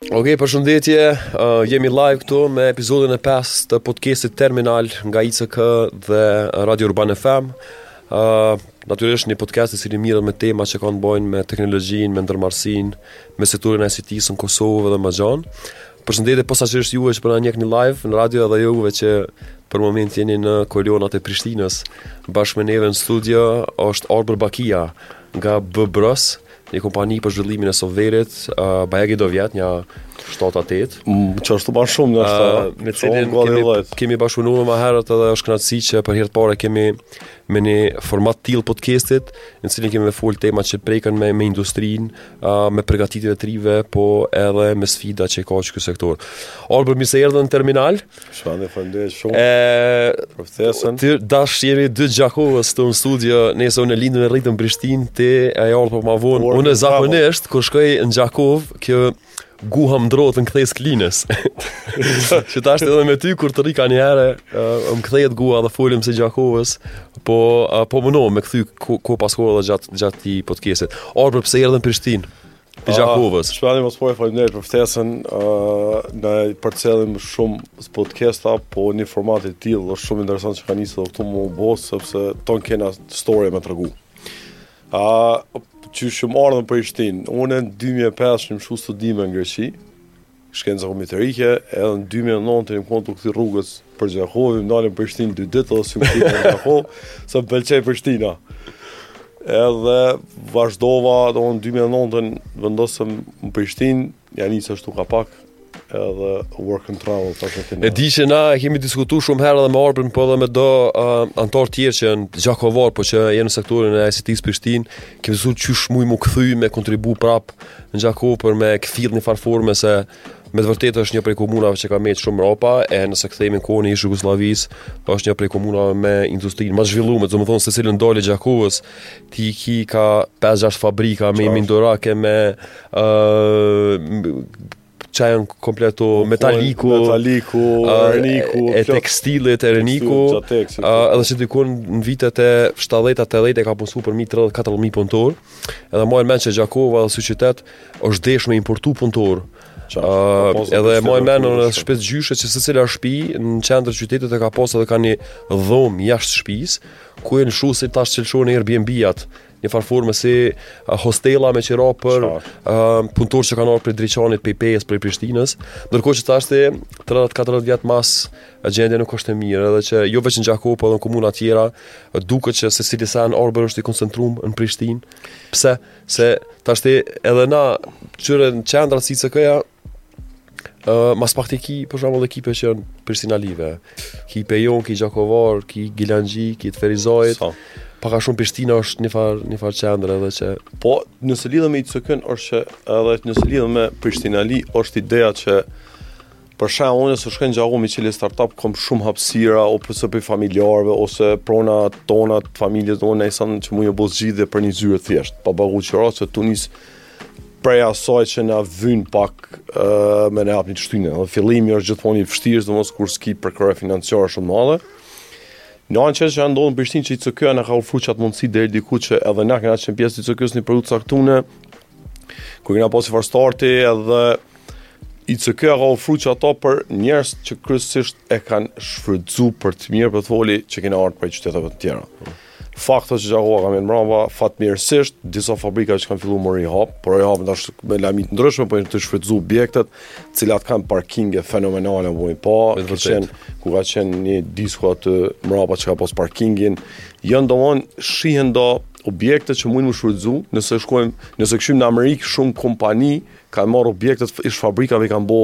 Ok, përshëndetje, uh, jemi live këtu me episodin e 5 të podcastit Terminal nga ICK dhe Radio Urban FM. Uh, Natyrisht një podcast i cili mirret me tema që kanë të bojnë me teknologjinë, me ndërmarrësinë, me sektorin e ICT-së në Kosovë dhe ma gjanë. Përshëndetje posaçërisht juve që po na ndiqni live në radio dhe juve që për moment jeni në kolonat e Prishtinës. Bashkë me neve në studio është Arbër Bakija nga Bëbrës, Një kompani për zhvillimin e software-it, uh, bajagi do vjet, një 7-8. Mm, që është, besoj, ma shumë ndoshta uh, me cilin kemi, kemi bashkëpunu më herët edhe është kënaqësi që për herë të parë e kemi me një format të tillë podcastit, në cilin kemi me fol tema që preken me, me industrinë, uh, me përgatitje e të rive, po edhe me sfida që i ka ky sektor. Arbër, mirë se erdhe në terminal. Shumë faleminderit shumë për ftesën. Tash, jemi dy gjakovës këtu në studio, edhe pse unë i lindun e rritë në Prishtinë, ti je ardhë ma vonë. Unë zakonisht, kur shkoj në Gjakovë, kjo guha më ndrrohet në kthesë Klinës. Tash edhe me ty, kur të rri kanjëherë, më kthehet guha dhe folim si gjakovës, po, po muno me kthy ko, ko pas kohe edhe gjatë gjatë këtij podcastit. Arbër, pse erdhe në Prishtinë? i ah, gjakovës. Uh, Shumë së pari faleminderit për ftesën. Ë uh, na përcjellim shumë podcasta, po një format i tillë është shumë interesant që ka nisë edhe këtu me u bo sepse tonë kena storie me tregu. Ë uh, qysh jom ardhë në Prishtinë. Unë në 2005 jom shku studime në Greqi. Shkenca Kompjuterike, edhe në dy mijë e nëntë jom kon tu u kthy rrugës për Gjakovë, jom ndalë n'Prishtinë dy ditë edhe s'jom kthy për Gjakovë, se më pëlqej Prishtina. Edhe vazhdova, do në dy mijë e nëntë u vendosa në Prishtinë, ia nisa ashtu ka pak, edhe work and travel sa të kemi. E di që na e kemi diskutuar shumë herë edhe me Arbrin, po edhe me do uh, anëtar të tjerë që janë gjakovarë, po që janë në sektorin e ICT-së Prishtinë, kemi thënë qysh mujmë me u kthy me kontribu prap në Gjakovë për me kthjellë në farë forme se me të vërtetë është një prej komunave që ka met shumë mrapa e nëse kthehemi në kohën e ish Jugosllavisë, është një prej komunave me industrinë më të zhvilluar, domethënë secilën dalje Gjakovës, ti ki ka 5-6 fabrika me mindorake me ë uh, që janë komplet, metaliku, metaliku, Ereniku, e tekstilit, Ereniku, edhe që dikun në vitet e 70-80 i ka punësu përmbi 30-40 mi punëtorë, Edhe maj men që Gjakova edhe si qytet është dashtë me importu punëtor. Qa, uh, edhe maj men në shpi te gjyshja që secila shpi në qendrë qytetit e ka pas edhe ka një dhomë jashtë shpisë, ku e kanë lëshu si tash që i lëshojnë Airbnb-at, një farë forme si uh, hostela me qira për uh, punëtor që kanë ardhë prej Deçanit, prej Pejës, prej Prishtinës, ndërkohë që tash 30-40 vjet mas Gjendja nuk është e mirë, edhe që jo veç në Gjakovë, por edhe në komuna të tjera, uh, duket që secili si n'Arbër është i koncentrum në Prishtinë. Pse? Se tash edhe na qyre qendra si ICK-ja, uh, ma së paku ki, për shembull ekipe që janë prishtinali. Ki pejon, ki gjakovar, ki gilanxhi, ki të Ferizajt. So. Pak a shumë Prishtina është një farë një farë qendre edhe që... Po, nëse lidhem me ICK-n është që edhe nëse lidhem me prishtinali është ideja që Për shembull, unë s'shkoj n'Gjakovë me çelë startup, kom shumë hapsira, ose prej familjarëve, ose prona tona, të familjes tonë, e asi që muj me bo zgjidhje për një zyrë thjesht, pa pagu qira, se tu nisë prej asaj që na vyn pak uh, me na dhanë një të shtyme. Dhe fillimi është gjithmonë i vështirë, sidomos kur s'ki përkrahje financiare shumë të madhe. Na n'anë që jena ndodhë në Prishtinë që ICK-ja na ka ofru qat mundësi deri diku që edhe na kena qenë pjesë e ICK-s një periudhë të caktume, Ku kena pas ni farë starti edhe ICK-ja ka ofru qato për njerëz që kryesisht e kanë shfrytëzu për të mirë për të foli që kanë ardhë prej qyteteve të tjera. Mm. Fakt o që Gjakova ka n'mrena, fatmirësisht, disa fabrika që kanë fillu me u rihap, po rihapen tash me lami t'ndryshme, po janë tu shfrytëzu objektet, t'cilat kanë parkinge fenomenale, po, po ka qenë, ku ka qenë një disko atje mrapa që ka pas parkingin, janë domethonë, shihen do objekte që mun me u shfrytëzu, nëse shkojmë, nëse kqyrim në Amerikë, shumë kompani kanë marrë objekte të ish fabrikave i kanë bo,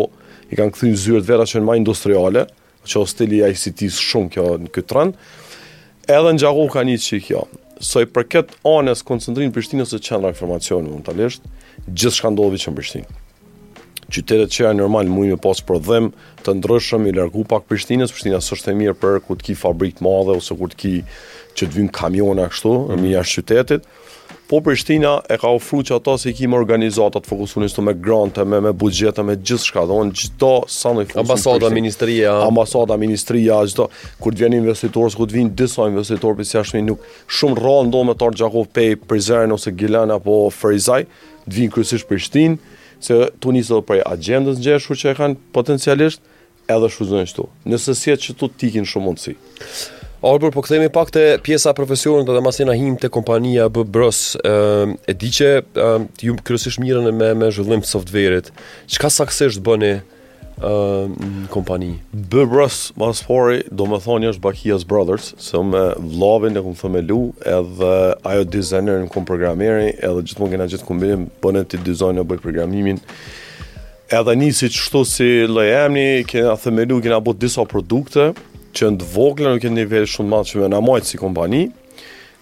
i kanë kthy zyret e veta që janë më industriale, që është stili i ICT-s shumë kjo në trend. Edhe në Gjakovë ka një çik kjo. Sa i përket anës koncentrim në Prishtinë ose qendra informacioni momentalisht, gjithçka ndodh veç në Prishtinë. Qytetet tjera normal mujnë me pas prodhim të ndryshëm me iu largu pak Prishtinës, Prishtina s'është e mirë për ku të ki fabrikë të madhe ose ku të ki që të vyjnë kamiona kështu, mm. në jashtë qytetit. Po Prishtina e ka ofru qata se i ki organizatat t'fokusume si me grante, me, me buxhete, me gjithçka dhe jonë gjithsesi t'fokusume Ambasada, ministria Ambasada, ministria, gjithë Kur të vjen investitor, se kur të vijnë disa investitorë prej jashtë nuk shumë rrallë ndodh me t'ardhë n'Gjakovë Pejë, Prizren ose Gilan apo Ferizaj mm Të vijnë kryesisht n'Prishtinë, se tu nisë edhe prej agjendës s'ngjeshur që e kanë potencialisht, edhe shfrytëzojnë këtu. Nëse s'je qëtu t'ikin shumë mundësi. Arbër, po kthehemi pak te pjesa e profesionit dhe mas saj hyjmë te kompania BBros, e di që ju kryesisht merreni me, me zhvillim të softverit, çka saksisht bëni në kompani. BBros ma së pari, domethonë është Bakija's Brothers, se unë me vllavin e kom themelu, edhe ai o designer unë kom programer, edhe gjithmonë kena gjetë kombinim, bone ti dizajnin e boj programimin. Edhe nisi qështu si lojë e mi, kena themelu, kena bo disa produkte, që janë të vogla nuk janë n'nivel shumë t'madh që me na majtë si kompani,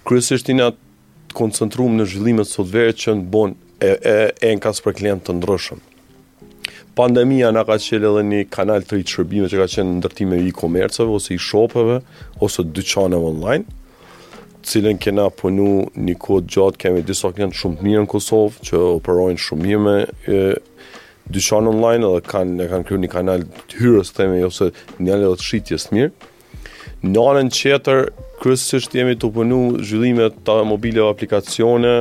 kryesisht jena t'koncentrum në zhvillimet softver që na bon e, e, enkas për klientë të ndryshëm. Pandemia na ka çelë edhe një kanal të ri të shërbimeve që ka qenë ndërtimi i e-commerce-eve ose i shopeve ose dyqaneve online, të cilën kena punu një kohë gjatë, kemi disa klientë shumë të mirë në Kosovë që operojnë shumë mirë me e, dyqan online edhe kanë e kanë kriju një kanal të hyrjes themi ose një kanal të shitjes të mirë. Në anën tjetër, kryesisht jemi tu punu zhvillime të mobile aplikacione,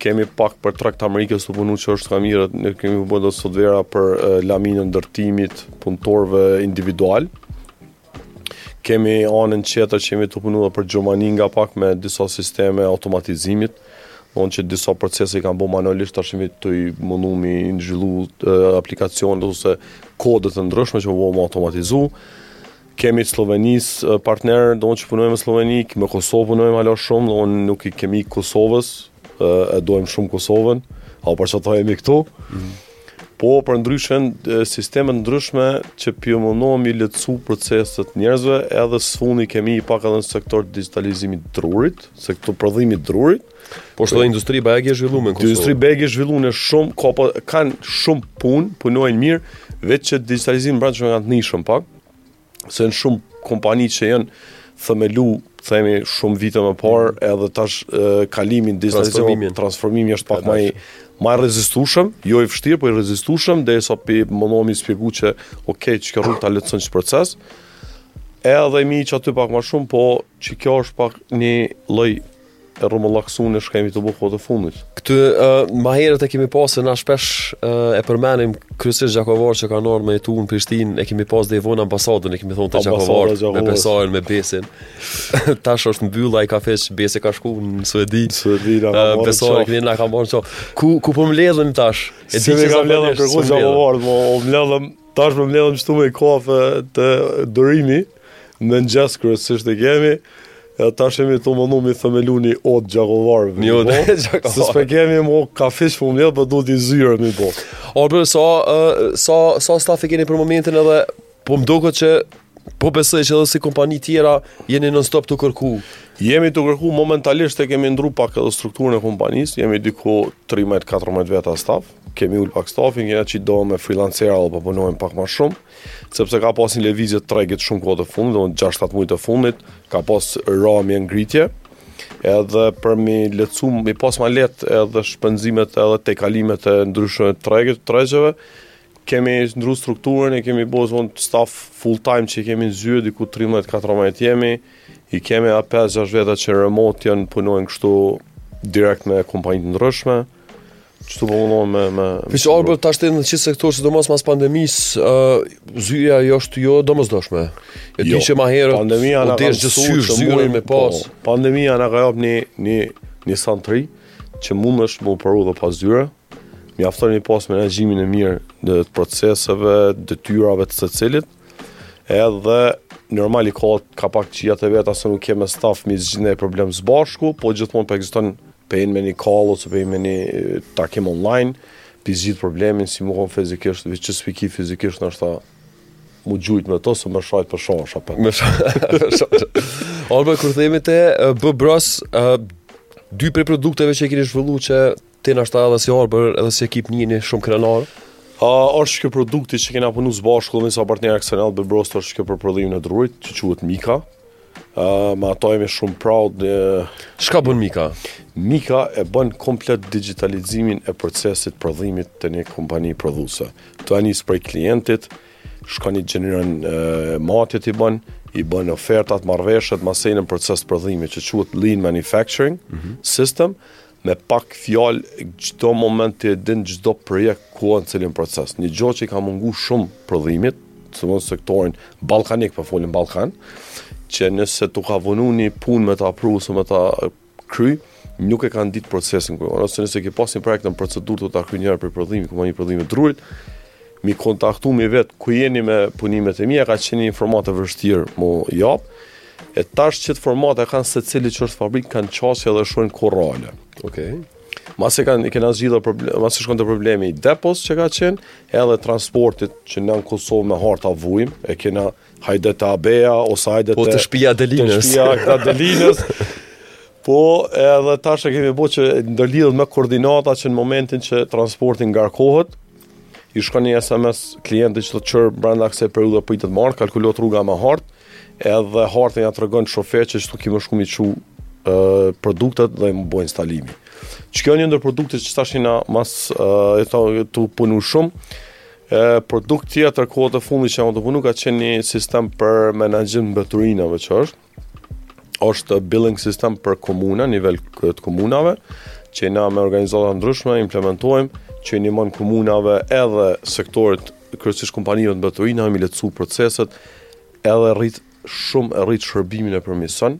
Kemi pak për treg t'Amerikës tu punu që është ka mirë, nuk kemi bërë do sot vera për laminë e ndërtimit, punëtorëve individualë. Kemi anën tjetër që jemi tu punu edhe për Gjermani nga pak me disa sisteme t'automatizimit, në që disa procese i kanë bo manualisht tash jemi tu u mundu m'i zhvillu aplikacionet ose kodet e ndryshme që me bo me automatizu. Kemi t'Sllovenisë partner, do që punojmë me Slloveni, me Kosovë punojmë hala shumë, domethënë nuk ikim Kosovës, e dojmë shumë Kosovën, e për qato jemi këtu. Mhm. Po, për ndryshen, sistemet ndryshme që po mundohem m'i lehtësu proceset njerëzve, edhe së fundi kemi hi pak edhe në sektor të digitalizimit t'drurit, sektor t'prodhimit t'drurit. Po është industri bajagi e zhvillume në Kosovë? Industri bajagi e zhvillume shumë, ka, po, kanë shumë punë, punojnë mirë, vetë që digitalizimin brenda nuk e kanë, shumë pak, se janë shumë kompani që janë themelu, themi shumë vite më parë, mm. edhe tash kalimi n'digitalizim, transformimi është pak ma i, ma i rezistueshëm, jo i vështirë, po i rezistueshëm derisa po mundohmi m'i shpjegu që ok, qikjo rrugë ta lehtëson qit proces. Edhe me hi qaty pak ma shumë, po që kjo është pak një lloj E rrumbullaksune çka jemi tu bo kohët e fundit. Këtë, uh, ma herët e kemi pas se na shpesh uh, e përmenim kryesisht gjakovarë që kanë ardhur me jetu në Prishtinë, e kemi pas deri vonë ambasadën, e kemi thonë të gjakovarëve, me Besarin, me Besin. Tash është mbyllë ai kafiç, Besi ka shku në Suedi. Në Suedi, na ka marrë n'qafë. Në Suedi, na ka marrë n'qafë. Ku, ku po mbledhem tash? E s'jemi ka mbledhem kërkun gjakovarë, po mbledhem, tash po mbledhem qëtu me kafe të dorimi. Në mëngjes kryesisht e kemi, Ja, tash jemi tu menu me themelu një odë gjakovare. Një odë gjakovare. Se s'po e kemi mo kafiç me nejtë, po po duhet ni zyre me bo. Orbe, sa, sa, sa staf e keni për momentin edhe, po më duket që, po besoj që edhe si kompani tjera, jeni non-stop tu kërku. Jemi tu kërku, momentalisht e kemi ndru pak edhe strukturën e kompanisë, jemi diku 13-14 veta staf, kemi ulë pak stafin, kemi qit do me freelancera dhe po punojmë pak ma shumë. Sepse ka pas një levizje të tregit shumë kohë të fundit, domethënë 6-7 muajt e fundit, ka pas ramje ngritje, edhe për m'i lehtësu, m'i pas ma lehtë edhe shpenzimet edhe te kalimet e ndryshme të tregit, tregjeve, kemi ndru strukturën e kemi bazën staf full time që i kemi në zyre, diku 13-14 jemi, i kemi edhe 5-6 veta që remote janë, punojnë kështu direkt me kompani t'ndryshme, Që tu punu me me ofis Arbër tash te në qit sektor sidomos pas pandemisë, ë uh, zyra jo është e domosdoshme. E jo, ti që më herët pandemia na ka dhënë zyra me po, pas. Po, pandemia na ka jap një një një senari që munësh me punu edhe pa zyre. Mjafton me pas menaxhimin e mirë dhe të proceseve, detyrave të secilit. Edhe normal i ka do të këqijat e veta se nuk ke me staf mi zgjidh ndonjë problem së bashku, po gjithmonë po ekziston po hin me një call ose po hin me një takim online, pi zgjidh problemin si me kon fizikisht, veç që s'pi ki fizikisht ndoshta mu gjujt me to, se me sha njani-tjetrin shosha. Për. Me sha. Arbër, kur themi te, B Bros, dy prej produkteve që e keni zhvillu që Ti ndoshta edhe si Arbër edhe si ekip jeni shumë krenar. A, është ky produkti që kena punu së bashku edhe me disa partnerë aksionarë dhe Bros që është kjo për prodhimin e drurit, që quhet Mika. A, me ato jemi shumë proud. Çka bën Mika? Mika e bën komplet digitalizimin e procesit prodhimit të një kompani prodhuse. Tu nis prej klientit, çka i gjeneron matjet i bën, i bën ofertat, marrëveshjet, masanej në proces prodhimit që quhet Lean Manufacturing mm -hmm. System, Me pak fjalë, çdo moment ti e din çdo projekt ku është në cilin proces. Një gjë që i ka mungu shumë prodhimit, në sektorin ballkanik, po folim Ballkan, që nëse tu ka vonu një punë me ta pru ose me ta kry, nuk e kanë ditë procesin ku. Ose nëse ke pas një projekt në procedurë tu ta kry njëherë për prodhim, ku një prodhim i drurit, Mi kontaktu mi vet ku jeni me punimet e mia, ka qenë informatë e vështirë mu jap. E tash qito informata e kanë secili që është n'fabrikë, kanë qasje dhe shohin kohë reale. Okej. Okay. Masanej, i kena zgjidhë problemi, masanej shkon te problemi i depos që ka qenë, edhe transportit që në në Kosovë me harta vujmë, e kena hajde te Abeja, ose hajde te... Po te shpia e Adelinës. Te shpia e Adelinës. po edhe tash e kemi bo që ndërlidhët me koordinata që në momentin që transporti ngarkohet, I shkon një SMS klientit që do t'vjen brenda kësaj periudhe për me t'ardhë, kalkulohet rruga me hartë, edhe harta ja tregon shoferit që qitu ki me shku mi çu produktet dhe me bo instalimin. Që kjo një ndër produktet që tash jena mas saj tu punu shumë, e, produkt tjetër kohët e fundi që jena tu punu ka qenë një sistem për menaxhim mbeturinave që është, është billing system për komuna, nivel të komunave, që na me organizata të ndryshme implementojmë, që i nimon komunave edhe sektorit, kryesisht kompanive të mbeturinave mi lehtësu proceset, edhe rrit shumë e rrit shërbimin e përmirëson,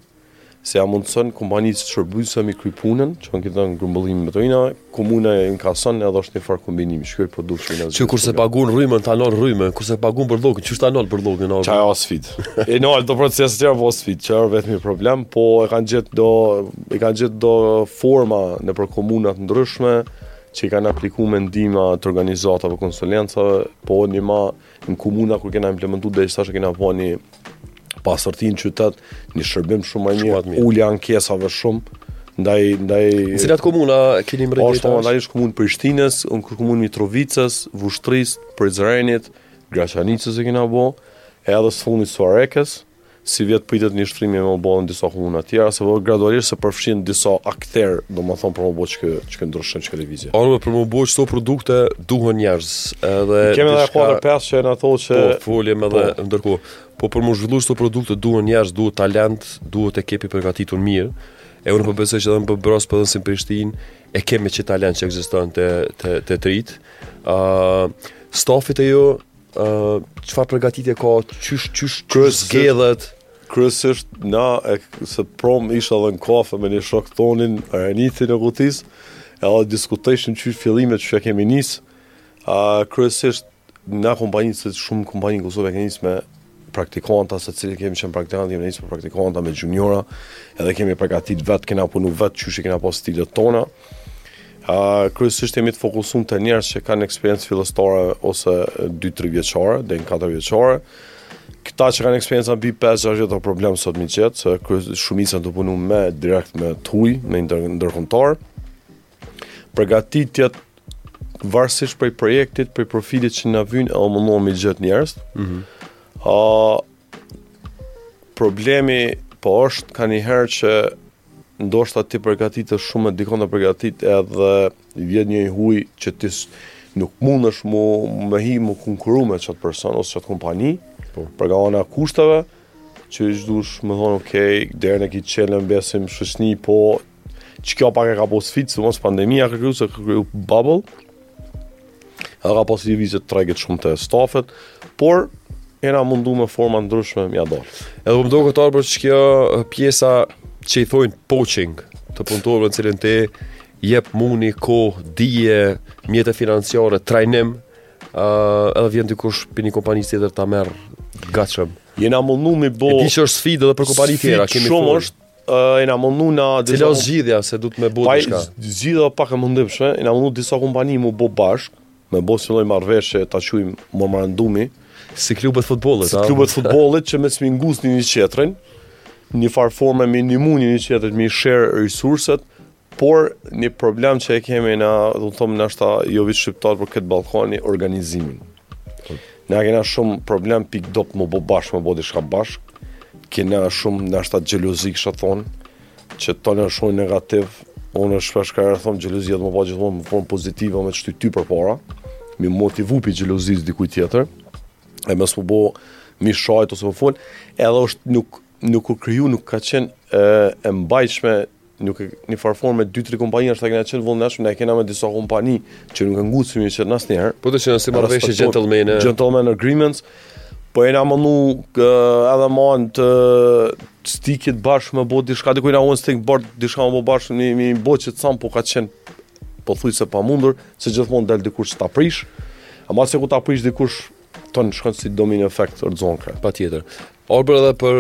se ja mundëson kompanisë shërbyese mi kry punën, që në këtë rast në grumbullim mbeturinave, Komuna e inkason edhe është një farë kombinimi, shkoj për dushë i nëzirë. Që kur se pagun rrymën, ta nalë rrymën, kur se pagun bërllokën, qysh ta nalë bërllokën? Qaj o sfidë. e nalë do procese tjera, po o sfidë, që e vetë një problem, po e kanë gjet do, e kanë gjet do forma nëpër komuna t'ndryshme, që i kanë apliku me ndihma të organizatave konsulencave, po një ma Në komuna ku e kena implementu dhe tash e kena bo një pastërti në qytet, një shërbim shumë ma një, shumë ulje ankesave shumë, ndaj... ndaj... Në cilat komuna keni mrri deri tash? Ashtë komuna Prishtinës, unë kërë komuna Mitrovicës, Vushtrrisë, Prizrenit, Graçanicës e kena bo, edhe së fundit Suharekës, Sivjet pritet një shtrirje me u bo edhe disa komuna të tjera, se po gradualisht se përfshin disa akterë, domethënë për mu bo qiky qiky ndryshim qikjo lëvizje. Arbër për mu bo qëto produkte duhen njerëz edhe diçka. Kemi edhe katër pesë që na thotë që Po folim edhe po. ndërkohë. Po për mu zhvillu qëto produkte duhen njerëz, duhet talent, duhet ekip i përgatitur mirë. E unë po besoj që edhe në Bëbras po edhe si në Prishtinë e kemi qat talent që ekziston te te te t'rijtë. Ë uh, stafi te ju Çfarë përgatitje ka, qysh, qysh, qysh zgjedhet? Kryesisht, na, e, se mbrëmë isha dhe në kafe me një shok tonin, Arianitin e Kutisë, edhe diskutojshim qysh fillimet që kemi nis, a, kryesisht, na kompanitë, se shumë kompani në Kosovë e kemi nis me praktikanta, secili kemi qenë praktikant, kemi nis me praktikanta, me juniora, edhe kemi përgatit vetë, kena punu vetë, qysh i kena pas stilet tona, Uh, kryesisht jemi të fokusuar te njerëz që kanë eksperiencë fillestare ose 2-3 vjeçare, deri në 4 vjeçare. Këta që kanë eksperiencë mbi 5-6 vjet është problem sot me i gjet, se shumica janë tu punu ma direkt me t'huj, me ndërkombëtar. Përgatitjet varësisht prej projektit, prej profilit që na vyn, e mundohem me gjet njerëz. Mhm. Mm uh, problemi po është kanjëherë që Ndoshta ti përgatitesh shumë e dikon të përgatit edhe vjen një i huj që ti nuk mundesh mu me hi mu konkuru me çat person ose çat kompani po. për nga ana kushteve që i dush me thonë ok deri në këtë qele mbesim shoqni po qikjo pak e ka bo sfidë, sidomos pandemia ka kriju, se ka kriju bubble, Edhe ka pas lëvizje n'treg shumë të stafit, por jena mundu me forma t'ndryshme me ia dalë. Edhe po më doket Arbër që kjo pjesa që i thojnë poaching të punëtorëve në cilin ti jep mund, kohë, dije, mjete financiare, trajnim, uh, edhe vjen dikush prej një kompanie tjetër ta merr t'gatshëm. Jena mundu mi bo... E di që është sfidë dhe për kompani tjera, kemi shumë është, jena mundu na disa Cila është zgjidhja se duhet me bo diçka. Po zgjidhja pak e mundimshme, jena mundu disa kompani mu bë bashk, me bë si lloj marrëveshje ta quajmë memorandumi si klubet futbollit, si klubet futbollit që mos me ngucë njoni-tjetrin, një farë forme me ndihmu njoni-tjetrin me share resurset, Por, një problem që e kemi na, do të thom ndoshta jo veç shqiptarët, por krejt Ballkani organizimin. Na kena shumë problem pik do me bo bashkë, me bo diçka bashkë. Kena shumë ndoshta xhelozi kisha thon, që të në shumë negativ. Unë shpesh herë thom xhelozia me bo gjithmonë në formë pozitive me të shty ty përpara. Me u motivu pi xhelozisë dikujt tjetër. E mos me bo me i shajt ose me fol, edhe është nuk nuk u kriju, nuk ka qenë e, e mbajtshme Nuk e, në njëfar forme me dy-tri kompani, ndoshta kena qenë vullnetshëm, ne e kena me disa kompani që nuk e ngucim një qënë asnjëherë. Po ka qenë si marrëveshje gentleman-e. Gentleman agreements. Po e na mënu edhe mon të stikit bashkë me bo diçka, dikoj na unë stik bërë diçka me bo bashkë, një, një bo që të po ka qenë pothuajse e pamundur, se gjithmonë del dikush që ta prish, ama se kur ta prish dikush, tani shkon si domino efekt, rrëzon krejt. Patjetër. Arbër, edhe për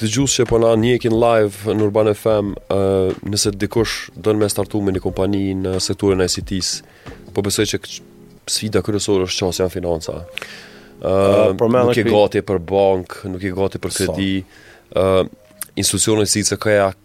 dëgjues që po na ndjekin live në Urban FM, uh, nëse dikush don me startu me një kompani në sektorin e ICT-s, po besoj që sfida kryesore është qasja në financa. Uh, uh, nuk je gati për bankë, nuk je gati për kredi, uh, institucionet si që këja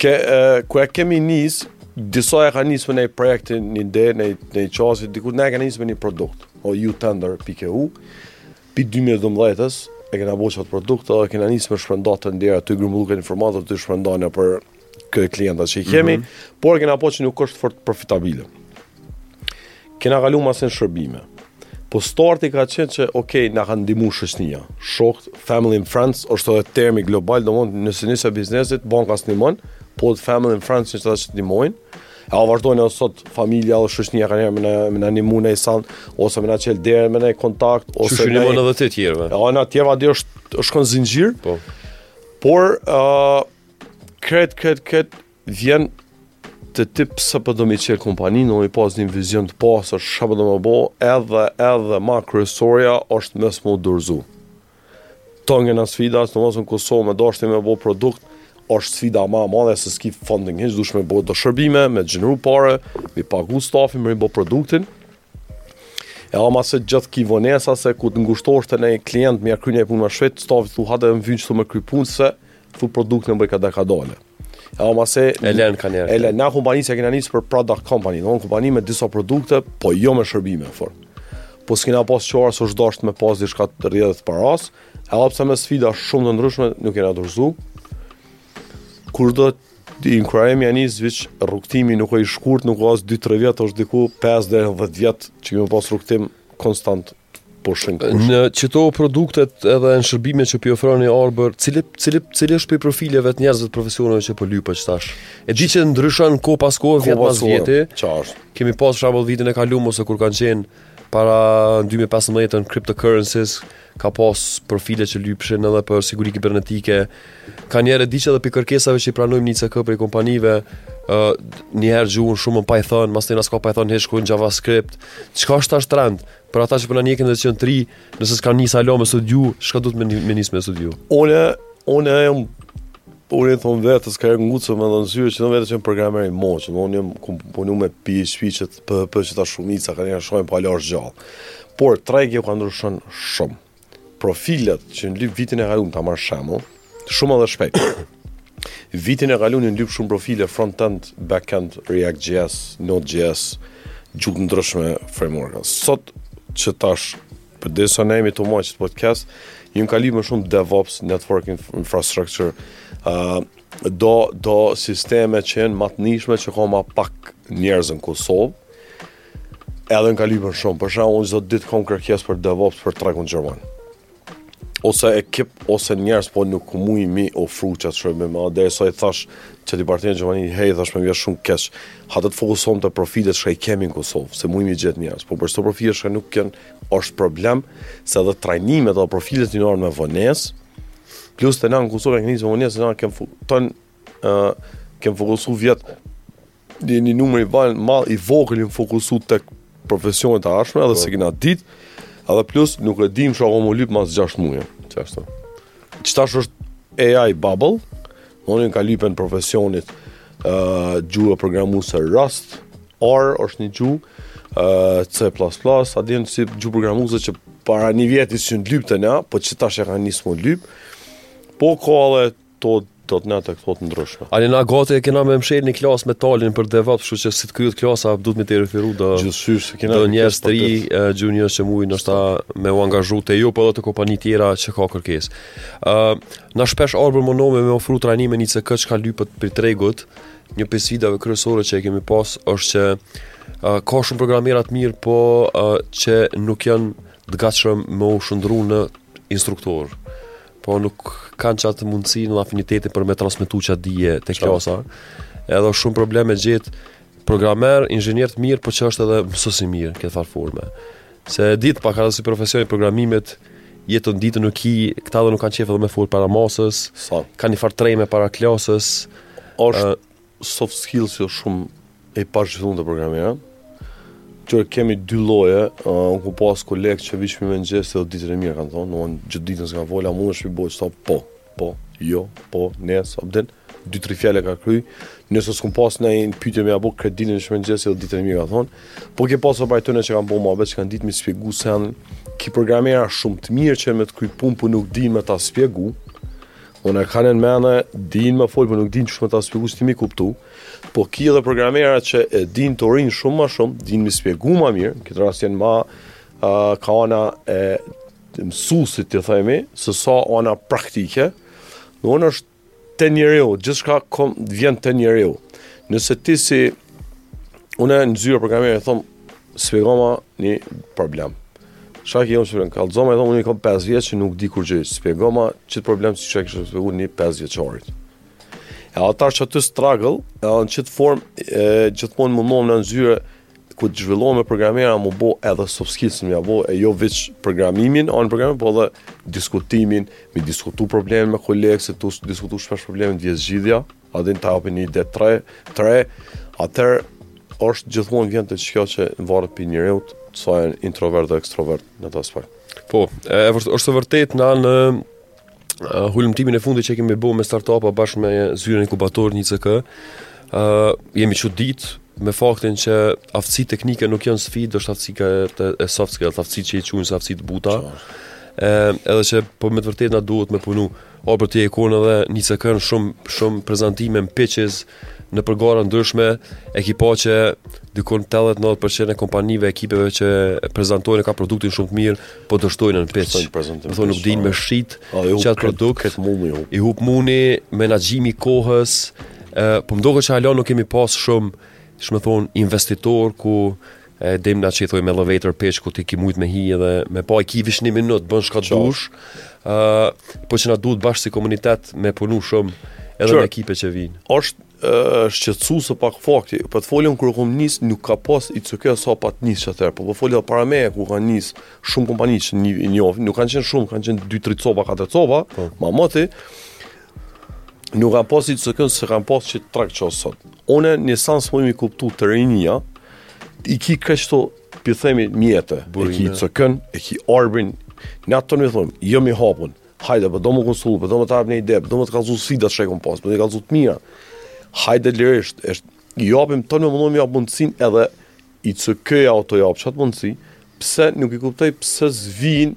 Ke, kur e kemi nis, disa e ka nis me nej projekt, nej ide, nej, nej qasje, dikur ne e kena nis me një produkt, utender.eu, pi 2012-ës, e kena bo qatë produkt, e kena nis me shpërnda tenderat, tu i grumbullu këto informatat, tu i shpërnda nëpër këta klientat që i kemi, mm -hmm. por e kena pa që nuk është fort profitabile. Kena kalu masanej në shërbime. Po starti ka qenë që, ok, na kanë ndimu shoqnia. Shokt, family and friends, është edhe termi global, domethënë nëse nis biznesin, banka s'të ndimon, po dhe family and friends njëse dhe që të ndimojnë. Edhe vazhdojnë edhe sot, familja dhe shoqnia kanjëherë me na, me na ndimu në isan, ose me na çel derën me nej kontakt, ose... Shëshë ndimon edhe të tjerëve. E a në tjerëve adi është, është konë zinxhir. Po. Por, uh, krejt, krejt, krejt, Vjen te ti pse po do me çel kompaninë, don me pas një vizion të pastër, çfarë po do me bo, edhe edhe ma kryesorja është mos me u dorëzu. Tongen as sfida, sidomos në Kosovë me dasht me bë produkt, është sfida më e madhe se s'ki funding, hiç duhesh me bë do shërbime, me gjeneru pare, me pagu stafin, me bë produktin. E ama se gjithë ki vonesa se kur të ngushton ty nej klient me ia kry nej punë më shpejt, stafit i thu hajde në vynë që thu me kry punë se thu produktin e boj kadal-kadale. E ama se... E len kanjëherë. E len, na kompani që e kena nis për product company, një kompani me disa produkte, po jo me shërbime, fort. Po s'kena pas qare, se u dasht me pas diçka të rrjedhët paras, e ama se me sfida shumë të ndryshme, nuk kena dorzu. Kurdo të inkurajoj me ia nis, veç rrugëtimi nuk e i shkurt, nuk e as 2-3 vjet, është diku 5-10 vjet që kemi pas rrugëtim konstant pushon kush. Në qeto produktet edhe në shërbimet që po ofroni Arbër, cili cili cili është prej profileve të njerëzve të profesioneve që po lypet qetash. E di që ndryshon kohë pas kohë, vjet pas vjeti. Kemi pas shembull vitin e kaluar ose kur kanë qenë para 2015 në cryptocurrencies ka pas profile që lypshin edhe për siguri kibernetike, Kanjëherë e di që edhe prej kërkesave që i pranojmë në ICK prej kompanive, njëherë gjuhen shumë në Python, masanej s'ka Python hiç, shkojnë në JavaScript, çka është tash trend, për ata që po na ndjekin dhe që janë t'ri, nëse s'kanë nisë hala me studiu, çka duhet me nisë me studiu? Unë, unë e jam, unë e thom vetë, s'ka e ngucë me në nëzyrë, që në vetë që në programer i moçëm, unë jam kom punu me PHP që të PHP qitash shumica, ka një shojnë pa po lashë gjallë. Por, tregu ka ndryshu shumë. Profilet që janë lypë vitin e kalun, ta marr shembull, shumë edhe shpejt. vitin e kalun janë lypë shumë profile front-end, back-end, React.js, Node.js, gjuhë t'ndryshme framework-a. Sot qetash, përderisa jemi tu bo qet podcast, janë ka lypen ma shumë DevOps, Network Infrastructure, uh, do, do sisteme që janë ma t'nishme që ka ma pak njerëz n' Kosovë, Edhe janë ka lypen shumë, për shembull, unë çdo ditë kom kërkesë për DevOps për tregun gjerman. Ose ekip, ose njerëz, po nuk muj me ofru qat shërbim ma, dhe sot i thash qatij partnerit n' Gjermani, hej, thash më vjen shumë keq, hajt të fokusohemi te profilet çka i kemi në Kosovë, se muj me i gjet njerëz, po për së profilet çka nuk kem, është problem, se edhe trajnime dhe profilet të njërën me vonesë, plus edhe na në Kosovë e kem nisë me vonesë, edhe na kem, kem fokusu veç një një numër i val, mal, i vogël jem fokusu te profesionet e ardhme, edhe po. s'e kena ditë, edhe plus nuk e dim çka ko me u lypë mas 6 muje. Qashtu. Qetash është AI bubble, janë ka lypen profesionet uh, gjuhë programuese Rust, R është një gjuhë, uh, C++, a din ksi gjuhë programuese që para një vjeti s'janë lypë te na, po qetash e ka nisë me u lypë, po ka edhe Tod dot na të thotë ndryshme. Ani na gati e kena me mshel një klasë me trajnim për DevOps, kështu që si të kryet klasa, duhet me t'i referu do... Gjithqysh, se kena... Do njerëz të ri, juniors që mujnë ndoshta me u angazhu te ju, po edhe te kompani tjera që ka kërkesë. Uh, na shpesh Arbër mundohemi me ofru trajnime në ICK çka lypet prej tregut, një prej sfidave kryesore që e kemi pas, është që uh, ka shumë programera t' mirë, po uh, që nuk janë të gatshëm me u shëndru në instruktorë. Po nuk kanë qatë mundësi edhe afinitetin për me transmetu qatë dije te klasa. Edhe shumë problem me gjet programer, inxhinier të mirë, por që është edhe mësues i mirë n'këtë farë forme. Se e di ti pak edhe si profesion i programimit, jetën ditë nuk i, këta dhe nuk kanë qef edhe me fol para masës, kanë njëfarë treme para klasës, është, uh, soft skills jo shumë e pazhvilluar te programerat. Që kemi dy lloje, uh, unë kom pas koleg që veç mirëmëngjes dhe ditën e mirë kanë thonë, unë gjithë ditën s'ka fol, mundësh me i bo, sa po, po, jo, po, ne, sa pëdin, dy tri fjalë e ka kry, nëse s'kom pas nonjë pytje me ja bo krejt ditën veç mëngjes dhe ditën e mirë kanë thonë, po ke pas opaj tëne që kanë bo ma që kanë dit me spjegu se janë ki programera shumë të mirë që me të kry punë, po nuk di me ta spjegu, Unë e kanë në mene, din me folë, po nuk din qysh me ta spjegu ti me kuptu, po ki edhe programera që e din teorinë shumë ma shumë, din me spjegu ma mirë, në këtë rast janë ma uh, kah ona e mësusit të themi, se sa ona praktike, domethonë është te njeriu, gjithçka kom, vjen te njeriu. Nëse ti si, unë e në zyre programerave i thom, spjegoma një problem. Shka ki me m'spjegu, kallzoma e thom, unë i kom 5 vjet që nuk di kurgjë, spjegoma qëtë problem siç e kishe spjegu një 5 vjeçarit. E ata që aty struggle, e atë në qëtë form, e, gjithmonë mundohem në zyre, ku t'i zhvillojmë programerat, me bo edhe soft skills me ja bo, e jo veç programimin, anën e programit, po edhe diskutimin, me diskutu problemin me kolegë, se tu diskutu shpesh problemin të vjen zgjidhja, A din të hapin ide tjera, tjera, atëher është gjithmonë vjen te qajo që varet prej njeriut, sa e introvert dhe ekstrovert në atë aspekt. Po, e, është vërtet na në hulumtimin e fundit që kemi bërë me startup-a bashkë me zyrën e inkubatorit në ICK, uh, jemi çudit me faktin që aftësitë teknike nuk janë sfidë, është aftësi ka e, e soft skills, aftësi që i qujnë si aftësi të buta, e, edhe që po me të vërtet na duhet me punu. O për ti je kon edhe në ICK në shumë, shumë prezantime në pitches, nëpër gara të ndryshme, e ki pa që dikun 80-90% e kompanive, ekipeve që prezantojnë ka produktin shumë të mirë, po dështojnë në pitch. Domethonë nuk dinë me, po, shit qat produkt, i hup mundi, menaxhimi i kohës, po meqë hala nuk kemi pas shumë, qysh me thonë investitor ku E dim na që i thojmë elevator pitch ku ti ki mujt me hi edhe me pa e ki veç një minut, bën shka të dush, uh, po që na duhet bashkë si komunitet me punu shumë edhe Sure, me ekipe që vinë. është uh, shqetsues pak fakti, për po të folim kur kom nis nuk ka pas ICK sa pat nis qatëher, po për po folim dhe para meje ku ka nis shumë kompani që i njoh nuk kanë qenë shumë, kanë qenë 2-3 copa, 4 copa, po. ma moti, Nuk kanë pas ICK-në, s'e kanë pas qët track që o sot. Unë, në sens mujn me kuptu të rinia, i ki kështu, po themi, mjetet, e ki ICK-në, e ki Arbin, në atë domethonë, jom i hapun, hajde, për po do me u konsultu, për po do me të hap një ide, për po do me të kallzu sfida që i kom pas, po do me kallzu të mira, hajde lirisht, është, i japim domethonë mundohemi, i japim mundësin edhe, ICK-ja u ta japë qatë mundësi, pse nuk i kuptoj pse zvin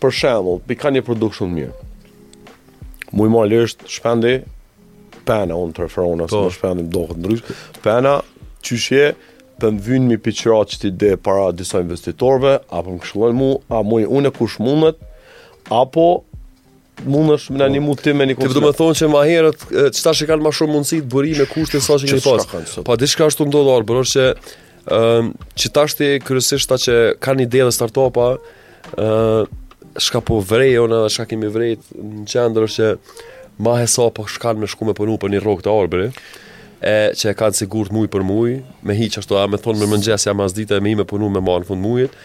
për shembull, i kanë një produkt shumë të mirë. Muj ma lirisht Shpendin pe, unë të referona, po. se me Shpendin më dohet ndryshë, pena qysh të më vyn mi pitch-at qeti ide para disa investitorve, apo më këshillon mu, a muj unë e kush mundet, apo Mundesh me tani mundet me një konsulent. Do me thonë që ma herët, që tash i kanë ma shumë mundësit, burime, kushte, sa që një pas. Pa, diçka është tu ndodhë, ajo është që, um, që tashti kryesisht ata që kanë ide, startupa, uh, shka po vrej, ona, shka kemi vrejt, në qendrë është që ma lehtë po shkon me shku me punu për një rogë të arbëri, e që e kanë sigurt mujë për mujë, me hiqë ashtu, a me thonë me mëngjes, jam as dita e me i me punu me marrë në fund mujët,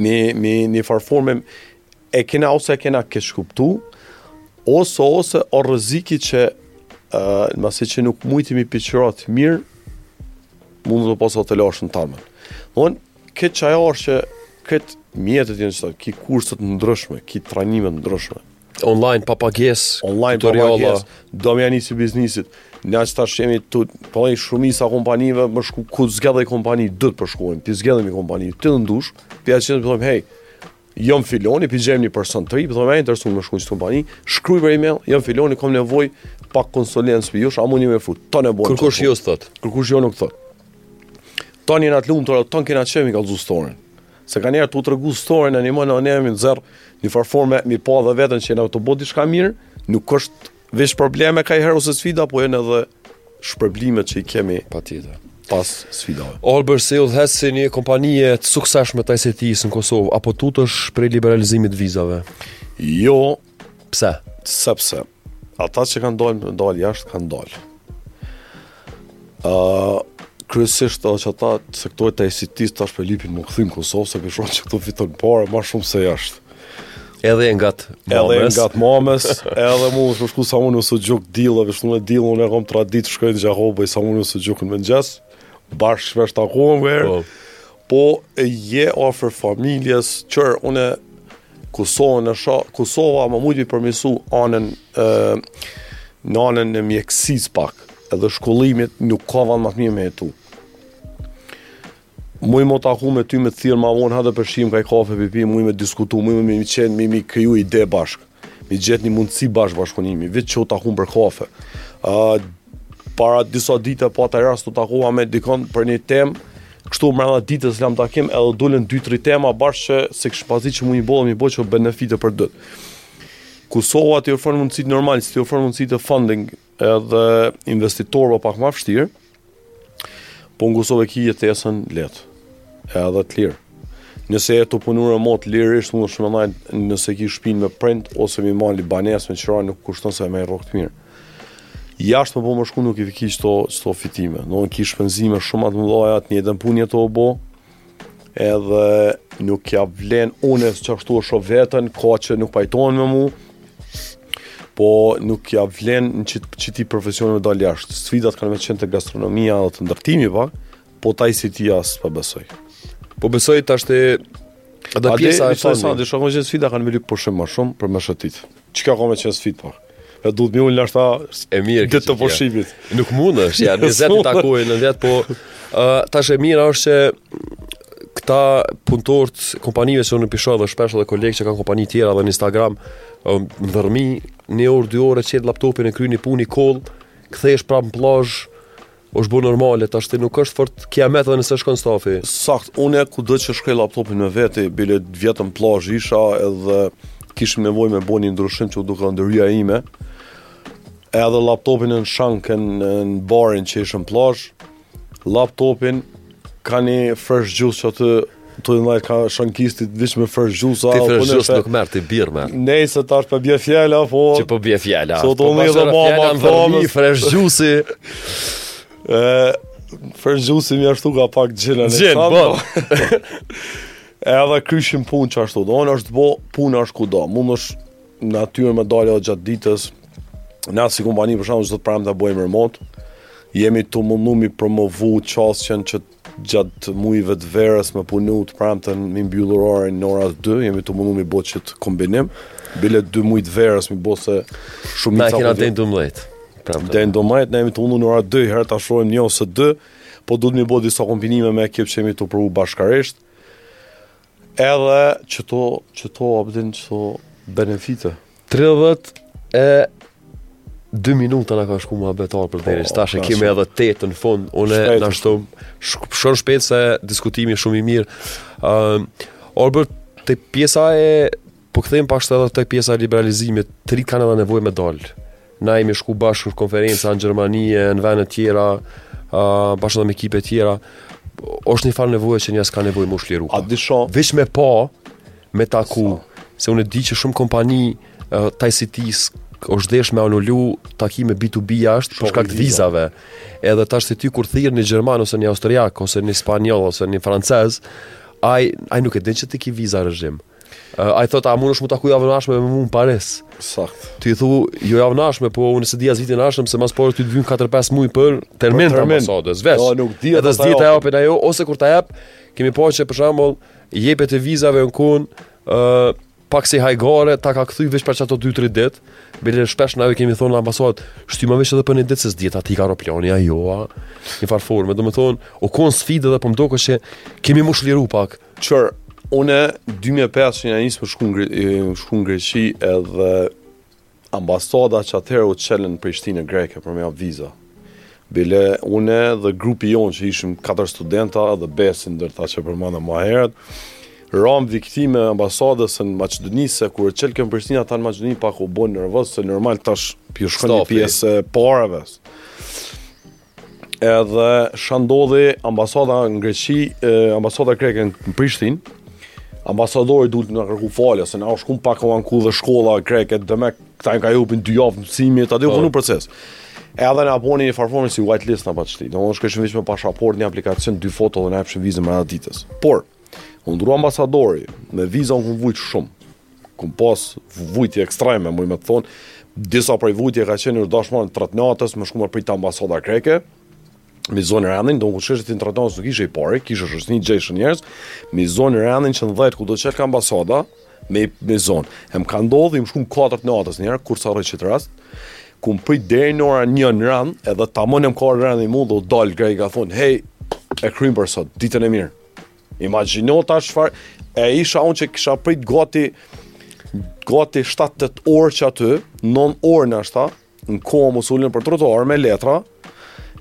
Një, një, një farë forme e kena ose e kena keqkuptu, ose ose o rreziku që uh, në mas që nuk mujt mi pitch-at mirë, mund të posa të lashë në tarmen. Në këtë që ajo është që krejt mjetet janë që ki kurse të ndryshme, ki trajnime të ndryshme, Online pa pagesë, online pa pagesë, do më nisi biznesit. Na tash jemi tu pa shumica kompanive me shku, ku zgjedh kompaninë që po shkon. Ti zgjedh një kompani, ti do ndush, ti veç që të them hey, jam filani, pi gjejmë një person të ri, po më intereson me shku në kompani, shkruaj për email, jam filani, kam nevojë pak konsulencë prej jush, a mundeni me m'fut. Tanë e bën. Kërkush jo s'thot. Kërkush jo nuk thot. Tanë jena të lumtur, tanë kena qejf me kallzu storin. Se ka nihere tu tregu storin edhe neve mi nxjerrë një farë forme mi pa dhe vetën që jena tu bo diçka mirë, nuk është veç probleme kaniherë ose sfida, po janë edhe shpërblimet që i kemi patjetër pas sfidave. Olber si udhëheqës i një kompanije të sukseshme të ICT-së në Kosovë, a po tutesh prej liberalizimit të vizave? Jo. Pse? Sepse, Ata që kanë dashtë dalë jashtë, kanë dalë. Uh, kryesisht edhe qata të sektorit të ICT-s tash po lypin me u kthy në Kosovë, se kanë pa që këtu fiton pare ma shumë se jashtë. Edhe je ngat mamës. Edhe je ngat mamës, edhe mundesh shku, unë nëse gjuhet dille, veç shumë e dillën, unë e kom traditë shkoj në Gjakovë, i sa unë nësë gjukë në mëngjes, bashkë shpesh takohem verë, po. Po je afër familjes, që unë Kosovën e shoh, Kosova me mujtë mi përmisu anën, në anën e mjekësis pak, edhe shkollimit nuk ka vend më të mirë me jetu. Muj me u taku me ty me të thirr ma vonë hajde po rrimë ka i kafe me pi, muj me diskutu, muj me mi qenë, mi mi kriju ide bashkë. Mi gjetë një mundësi bashkë bashkëpunimi, veç që u takum për kafe. Uh, para disa dite pata rast u takova me dikon për një temë, kështu mrena ditës lam takim edhe dulën 2-3 tema bashkë që s'e kisha pritë që mun i bo, mi bo që benefite për të dy. Kosova të ofron mundësit normal, s'ti ofron mundësit e funding, Edhe investitorëve pak ma vështirë, po në Kosovë ki jetesën lehtë, edhe të lirë. Nëse je tu punu remote, lirisht mundesh me nejt nëse ki shpinë me prind, ose me marrë banesë me qëra nuk kushton se me i rrogët mirë. Jashtë me pa me shku nuk i ki qëto, qëto fitime. Dmth ki shpenzime shumë të mëdhaja, të njëjtën punë je tu bo, Edhe nuk ja vlen unë qashtu e shoh veten, ka që nuk pajtohen me mu, po nuk ja vlen në qitë, qit profesion me dalë jashtë. Sfidat kanë me qenë te gastronomia dhe te ndërtimi, pa, po te ICT-ja s'po besoj. Po besoj tash te... Dhe pjesa e vizave. Dhe shumë që sfida kanë me lypë pushim ma shumë, për me shëtitë. Çka ka me qenë sfidë pak? E duhet m'u ulë ndoshta te ditët e pushimit. Nuk mundesh, ja, njëzet i takojë në vjet, po uh, tash e mirë është që këta punëtorët kompanive që unë po i shoh edhe shpesh dhe kolegë që kanë kompani tjera dhe në Instagram, um, Dhërmi një orë, dy orë e qet laptopin e kryn një punë, një call, kthehesh prapë në plazh, Është bo normale, tashti nuk është fort kiamet dhe nëse shkon stafi. Sakt, unë kudo që shkoj laptopin me veti, bile vjet në plazh isha edhe kishim nevojë me bo një ndryshim që u duke ndërhyrja ime. Edhe laptopin në shank, në barin që ishëm plazh, laptopin Ka një fresh juice qaty tu ndejtë ka shankistit veç me fresh juice. Ti fresh juice nuk merr, ti birrë merr. Nejse tash po bje fjala, po... Që po bje fjala. Sot unë i dhe ma ma të dhe fresh juice. Fresh juice i mi ashtu ka pak gjin, gjin, po. Edhe kryshim punë qashtu, dmth është bo punësh kudo. Mundesh Në natyrë me dalë edhe gjatë ditës, na si kompani për shembull çdo të premte bëjmë remote. Jemi tu mundu me promovu qasjen që gjatë mujve të verës me punu të premten me mbyllë orën në orat 2, jemi tu mundu me bo qët kombinim. Bile 2 mujt e verës mi bo se shumë IT na e kanë të ndërprejtë. Dhe domethënë, ne jemi tu mundu në orat 2, herë lëshojmë një ose 2, po duhet me i bo disa kombinime me ekip që jemi tu provu bashkërisht. Edhe qëto, qëto i bën qëto benefite. 30 e 2 minuta na ka shku me Bertin deri tash e kemi edhe 8 në fund, unë shpejt, nashtë, shkon shpejt se diskutimi shumë i mirë. Uh, Orbert, te pjesa e Po kthehemi pak edhe tek pjesa e liberalizimit, të rijtë kanë edhe nevojë me dal. Na jemi shku bashkë në konferenca në Gjermani, në vende tjera, uh, bashkë edhe me ekipe tjera. Është një farë nevojë që njerëzit kanë nevojë m'u shliru. A din qysh? Veç me pa, me taku, se unë e di që shumë kompani uh, të ICT-së është desh me anulu takime B2B jashtë për shkak të vizave. Edhe tash se ti kur thirr një gjerman ose një austriak ose një spanjoll ose një francez, ai ai nuk e din që ti ke viza regjim. Ai thotë a mundesh mu taku javën e ardhshme me mua në Paris. Sakt. Ti thu jo javën e ardhshme, po unë se di as vitin e ardhshëm se ma s'pari ty të vyjnë 4-5 muaj për termin të ambasadës. Vesh. Jo, nuk di atë. Edhe ta japin ajo ose kur ta jap, kemi parë që për shembull jepja e vizave u kon, ë uh, pak si hajgare, ta ka kthy veç për qato 2-3 ditë. Bile shpesh na ju kemi thonë ambasadës, shtyma veç edhe për një ditë se s'dieta ti ka aeroplani ajo. Një farë forme, domethënë, u kon sfidë dhe po më duket se kemi m'u shliru pak. Qyre, une 2005 që jam nisë me shku në Greqi edhe ambasada qatëherë u çel në Prishtinë e Greke për me apë viza. Bile, une dhe grupi jonë që ishim 4 studenta dhe Besi ndër ta që përmenda ma herët, ram viktime ambasadës në Maqedoni, se kur u çel te Prishtina, ata në Maqedoni pak u bonë nervoz, se normal tash po ju shkon një pjesë e pareve. Edhe çka ndodhi ambasada në Greqi, ambasada greke në Prishtinë, ambasadori duhet me na kërku falje se na u shkum pak u anku dhe shkolla greke domethonë i kanë hup dy javë mësim ta diu po. punu proces edhe na boni një farë forme si white list na ka qit domethonë shkojshim vetëm me pasaportë një aplikacion dy foto dhe na epshin vizën mrena ditës por u ndrru ambasadori me viza kum vujt shumë Kum pas vujtje ekstreme, muj me të thonë, disa prej vujtjeve ka qenë në dashmarë në tre t'natës, me shku me prit te ambasada greke, me zonë rendin, domethonë shkojshe në tre t'natës nuk ishe i pari, kishe veç nja gjashtë njerëz, me zonë rendin që në dhjetë kur çelet ambasada, me, me zonë. E më ka ndodhë, jom shku në 4 t'natës njerë, kurrë s'e harroj qat rast, kum prit deri në ora një në rend, edhe taman më ka ardhë rendi mu, dhe dalë greku ka thonë, hej, e krym për sot, ditën e mirë. Imagjino tash çfarë e isha unë që kisha prit gati gati 7-8 orë që aty, 9 orë në ashta, në komë m'u sill nëpër trotuar me letra,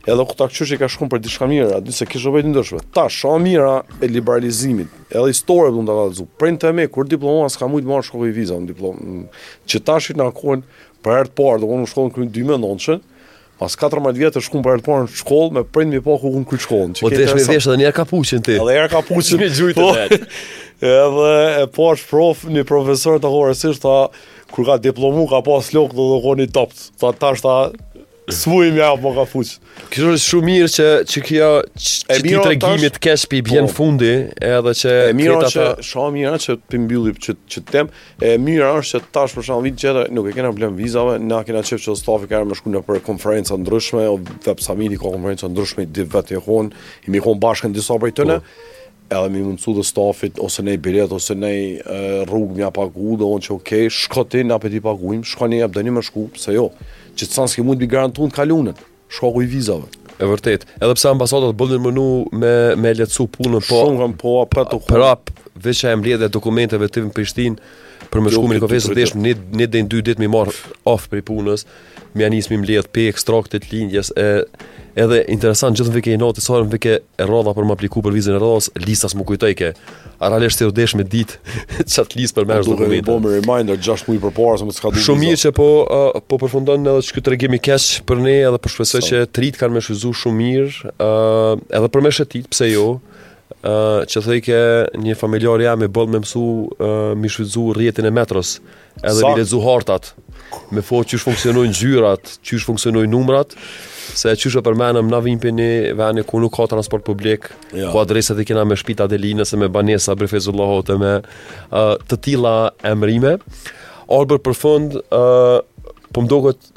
edhe kur ta kqyrsh që ke shku për diçka mirë, aty se kishë bëjt ndryshme. Tash, e mira e liberalizimit, edhe një histori me ta kallëzu. Prindt e mi, kur diplomova s'kanë mujt me ardhë shkaku i vizave, në diploma, që tash qit muj u konë për herë të parë, dhe unë shkollën e kum kry 2009, Pas katërmbëdhjetë vjetësh shkum për herë të parë në shkollë me prind me pa ku e kum kry shkollën. Po desh me vesh edhe njëherë kapuçin ti. Edhe njëherë kapuçin me gjujt. Po, edhe e pash prof, një profesor të horësisht tha kur ke diplomu ke pas flokë domethonë u kon top. Tha tash ta s'muj ma pa kapuç. Kjo është shumë mirë që që kjo qiky tregimi ka happy end po. fundi, edhe që e mirë që shumë mirë që ti mbylli qit temë, E mira është që tash për shkak vitin tjetër nuk e kena problem vizave, na kena qef që stafi ka me shku nëpër konferenca të ndryshme, o Web Summit-i ka konferenca të ndryshme di vetë e kon, jemi kon bashkë në disa prej tyre. Po. Edhe me ia mundsu dhe stafit ose naj biletë ose naj rrugë me ja pagu edhe me thonë që okej, okay, shko ti na po t'i pagujmë, shko ne jap dënim me shku, pse jo. Që të sans që mund të garantun kalunën. Shkaku i vizave. E vërtet, edhe pse ambasadat boll janë munu me, me lehtësu punën, po... Shumë kanë po apra të kumë. Prap, veç mbledhja e dokumenteve të vim Prishtinë, për me shku në ni konferencë, dhe ishmë një, një dhe dy ditë mi marrë off prej punës, mi nisë mi mbledhë prej ekstraktit lindjes, e, edhe interesant gjithë më vike inat, sa më vike radha për me apliku për vizën e radhës, lista s'mu kujtojke, Realisht se u desht me ditë qat listë përmendsh dokumente. Duhet të bëjmë reminder 6 muaj përpara se me skadu. Shumë mirë që po uh, po përfundon edhe qiky tregim i keq për ne edhe po shpresoj që t'rijtë kanë me shfrytëzu shumë mirë, ë uh, edhe për me shëtit, pse jo? ë uh, qysh thojke një familjar i jemi boll me mësu uh, me shfrytëzu rrjetin e metros. Ë edhe Sa... mi lexu hartat, me pa qysh funksionojnë ngjyrat, qysh funksionojnë numrat, se qysh e përmenëm ne vijmë prej një veni ku nuk ka transport publik, ja. ku adreset i kena me shpi t'Adelinës, me banesë Sabri Fejzullahut, me uh, të tila emrime. Arbër për fund, uh, po më doket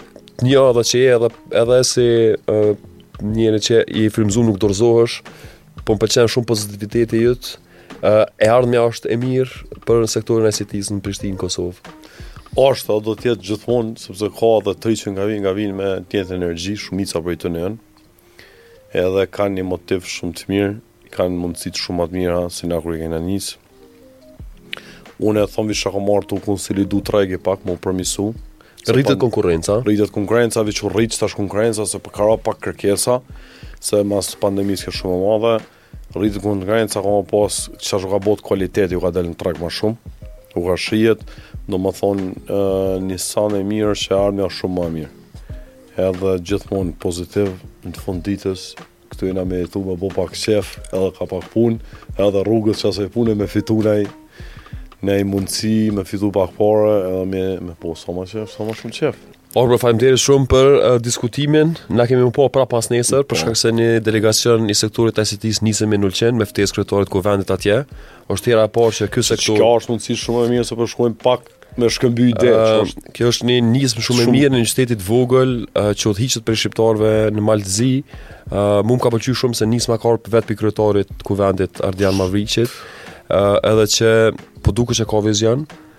një edhe që e edhe, edhe si uh, njeri që i frymzu nuk dorzohesh, po më pëlqen shumë pozitiviteti jot, E ardhmja është e mirë për në sektorin e ICT-së në Prishtinë, Kosovë. Asht, do të jetë gjithmonë, sepse ka edhe t'ri që na vijnë, na vijnë me tjetër energji, shumica prej tyne janë, edhe kanë një motiv shumë të mirë, kanë mundësitë shumë ma të mira, se na kur e kena nisë. Unë e thom veç ka marrë të konsolidu tregi pak, me u përmirsu. Rritet konkurrenca? Rritet konkurrenca, veç u rritë qitash konkurrenca, se po ka ra pak kërkesa, se mas pandemisë ke shumë e madhe, Rritet konkurrenca ka me pas, që që ka bo kualitet, ju ka dalë në treg më shumë, ju ka shitjet, domethonë një sen i mirë që ardhmja shumë më mirë. Edhe gjithmonë pozitiv në fund ditës, këtu jena me jetu me bo pak qef, edhe ka pak punë, edhe rrugës qasaj pune me fitu naj, naj mundësi me fitu pak pare, edhe me, me bo sa ma qef, sa ma shumë qef. Arbër faleminderit shumë për uh, diskutimin, na kemi me u pa prap pasnesër, për po. shkak se një delegacion i sektorit ICT-së nisemi në Ulqin, me ftesë kryetarit kuvendit atje, është tjera po që kjo sektor... Çka është mundësi shumë e mirë se po shkojmë po pak me shkëmby ide, uh, që është... Kjo është një nismë shumë, shumë e mirë në një qytet të vogël, uh, që udhëhiqet prej shqiptarëve në Mal të Zi, uh, mu më ka pëlqy shumë se nisma ka ardhë vetë prej kryetarit kuvendit Ardian Mavriqit, uh, edhe që po duket që ka vizion, uh,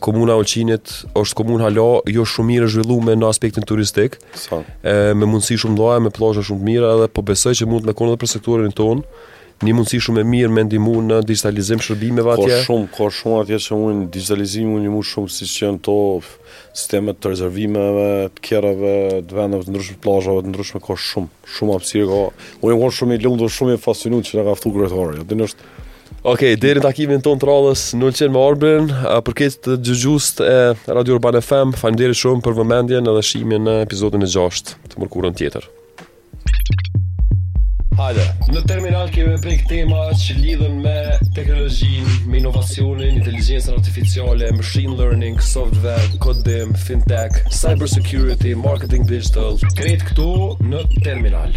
Komuna e Ulqinit është komunë hala jo shumë mirë e zhvilluar në aspektin turistik. Sa? E me mundësi shumë të mëdha, me plazhe shumë të mira dhe po besoj që mundet me kon edhe për sektorin tonë. Një mundësi shumë e mirë me ndihmu në digitalizim shërbimeve atje. Ka shumë, ka shumë atje që mund digitalizimi me ndihmu shumë siç janë kto sistemet të rezervimeve, të kerrave, të vendeve të ndryshme, plazhave të ndryshme ka shumë, shumë hapësirë ka. Unë jam shumë i lumtur, shumë i fascinuar që na ka ftuar kryetari. Atë është Ok, deri në takimin tonë të radhës në Ulqen me Arbrin, për këtë, dëgjuesit e Radio Urban FM, faleminderit shumë për vëmendjen edhe shihemi në epizodin e gjashtë të mërkurën tjetër. Hajde, në terminal kemi me prek tema që lidhen me teknologjinë, me inovacionin, inteligencën artificiale, machine learning, software, kodim, fintech, cyber security, marketing digital, krejt këto në terminal.